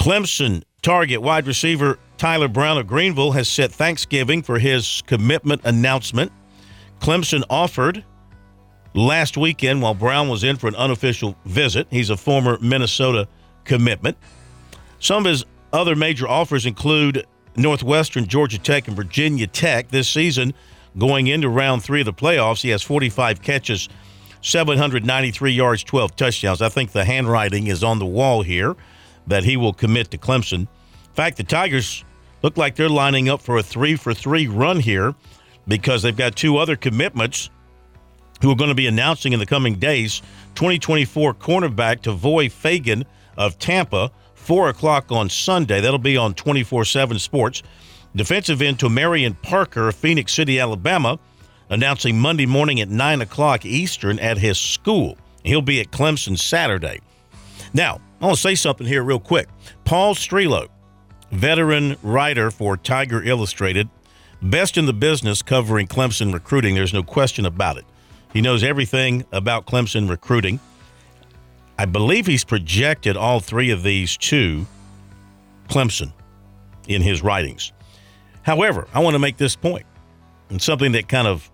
Clemson target wide receiver Tyler Brown of Greenville has set Thanksgiving for his commitment announcement. Clemson offered last weekend while Brown was in for an unofficial visit. He's a former Minnesota commitment. Some of his other major offers include Northwestern, Georgia Tech, and Virginia Tech this season. Going into round three of the playoffs, he has 45 catches, 793 yards, 12 touchdowns. I think the handwriting is on the wall here that he will commit to Clemson. In fact, the Tigers look like they're lining up for a three for three run here because they've got two other commitments who are going to be announcing in the coming days 2024 cornerback Tavoy Feagin of Tampa, 4 o'clock on Sunday. That'll be on 24 7 Sports. Defensive end to Marion Parker of Phenix City, Alabama, announcing Monday morning at 9 o'clock Eastern at his school. He'll be at Clemson Saturday. Now, I want to say something here real quick. Paul Strelow, veteran writer for Tiger Illustrated, best in the business covering Clemson recruiting. There's no question about it. He knows everything about Clemson recruiting. I believe he's projected all three of these to Clemson in his writings. However, I want to make this point, and something that kind of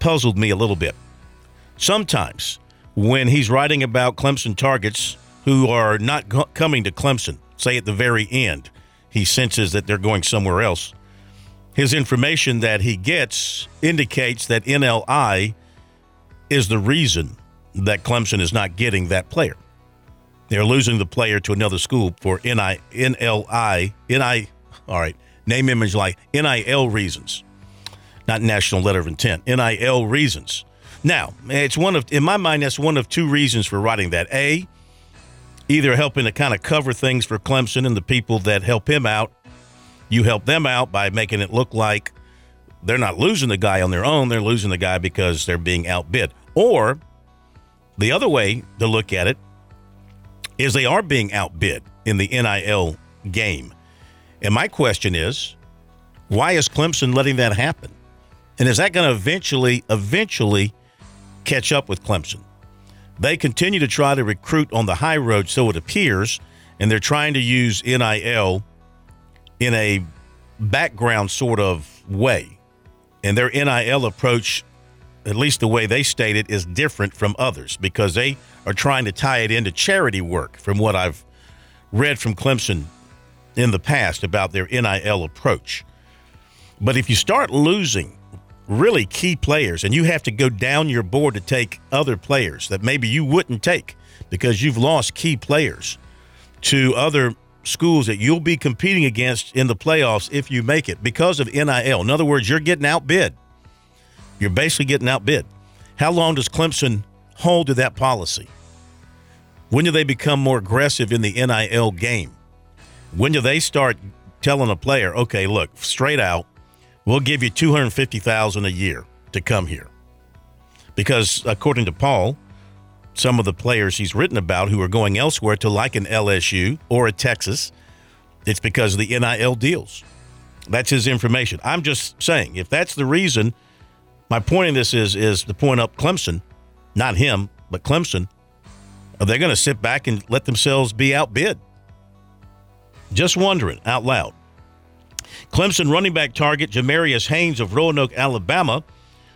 puzzled me a little bit. Sometimes when he's writing about Clemson targets who are not co- coming to Clemson, say at the very end, he senses that they're going somewhere else. His information that he gets indicates that NLI is the reason that Clemson is not getting that player. They're losing the player to another school for NI, NLI, NI, all right, name, image, like NIL reasons, not national letter of intent, NIL reasons. Now, it's one of, in my mind, that's one of two reasons for writing that. A, either helping to kind of cover things for Clemson and the people that help him out. You help them out by making it look like they're not losing the guy on their own, they're losing the guy because they're being outbid. Or the other way to look at it is they are being outbid in the NIL game. And my question is, why is Clemson letting that happen? And is that going to eventually, eventually catch up with Clemson? They continue to try to recruit on the high road, so it appears, and they're trying to use NIL in a background sort of way. And their NIL approach at least the way they state it, is different from others because they are trying to tie it into charity work, from what I've read from Clemson in the past about their NIL approach. But if you start losing really key players and you have to go down your board to take other players that maybe you wouldn't take because you've lost key players to other schools that you'll be competing against in the playoffs if you make it because of NIL. In other words, you're getting outbid you're basically getting outbid. How long does Clemson hold to that policy? When do they become more aggressive in the NIL game? When do they start telling a player, okay, look, straight out, we'll give you 250,000 a year to come here? Because according to Paul, some of the players he's written about who are going elsewhere to like an LSU or a Texas, it's because of the NIL deals. That's his information. I'm just saying, if that's the reason – my point in this is is to point up Clemson, not him, but Clemson. Are they going to sit back and let themselves be outbid? Just wondering out loud. Clemson running back target Jamarius Haynes of Roanoke, Alabama,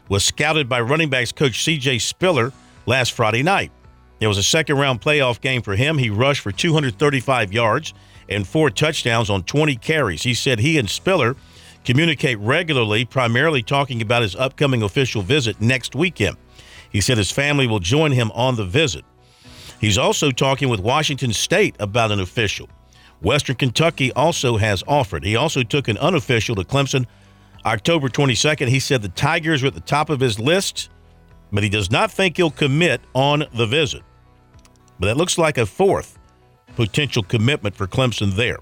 was scouted by running backs coach C.J. Spiller last Friday night. It was a second round playoff game for him. He rushed for 235 yards and four touchdowns on 20 carries. He said he and Spiller communicate regularly, primarily talking about his upcoming official visit next weekend. He said his family will join him on the visit. He's also talking with Washington State about an official. Western Kentucky also has offered. He also took an unofficial to Clemson October 22nd. He said the Tigers are at the top of his list, but he does not think he'll commit on the visit. But that looks like a fourth potential commitment for Clemson there.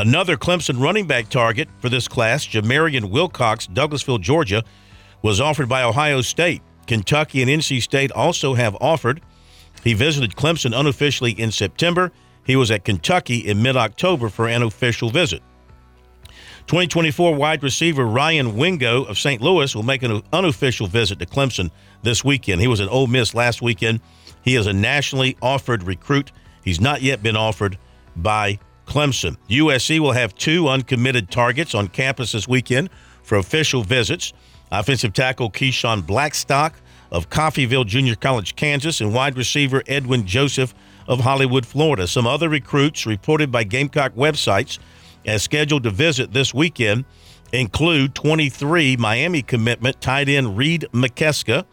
Another Clemson running back target for this class, Jamarian Wilcox, Douglasville, Georgia, was offered by Ohio State. Kentucky and NC State also have offered. He visited Clemson unofficially in September. He was at Kentucky in mid October for an official visit. 2024 wide receiver Ryan Wingo of St. Louis will make an unofficial visit to Clemson this weekend. He was at Ole Miss last weekend. He is a nationally offered recruit. He's not yet been offered by Clemson. USC will have two uncommitted targets on campus this weekend for official visits. Offensive tackle Keyshawn Blackstock of Coffeyville Junior College, Kansas, and wide receiver Edwin Joseph of Hollywood, Florida. Some other recruits reported by Gamecock websites as scheduled to visit this weekend include 23 Miami commitment tight end Reid Mikeska.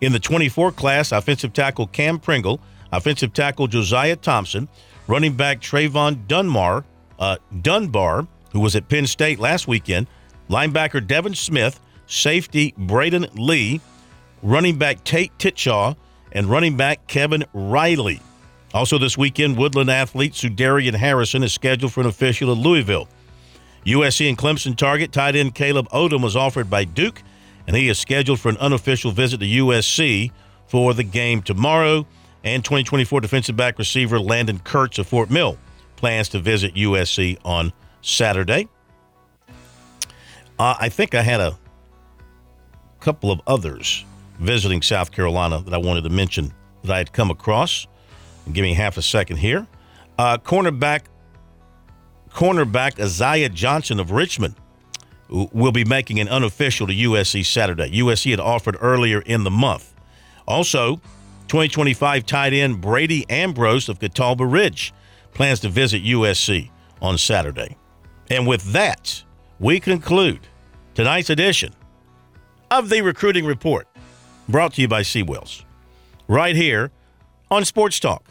In the 24 class, offensive tackle Cam Pringle, offensive tackle Josiah Thompson, running back Trayvon Dunbar, uh, Dunbar, who was at Penn State last weekend, linebacker Devin Smith, safety Braden Lee, running back Tate Titshaw, and running back Kevin Riley. Also this weekend, Woodland athlete Sudarian Harrison is scheduled for an official at Louisville. USC and Clemson target tight end Caleb Odom was offered by Duke, and he is scheduled for an unofficial visit to USC for the game tomorrow. And 2024 defensive back receiver Landon Kurtz of Fort Mill plans to visit USC on Saturday. Uh, I think I had a couple of others visiting South Carolina that I wanted to mention that I had come across. Give me half a second here. Uh, cornerback, cornerback Isaiah Johnson of Richmond will be making an unofficial to USC Saturday. USC had offered earlier in the month. Also, 2025 tight end Brady Ambrose of Catawba Ridge plans to visit USC on Saturday. And with that, we conclude tonight's edition of the Recruiting Report, brought to you by Seawells, right here on Sports Talk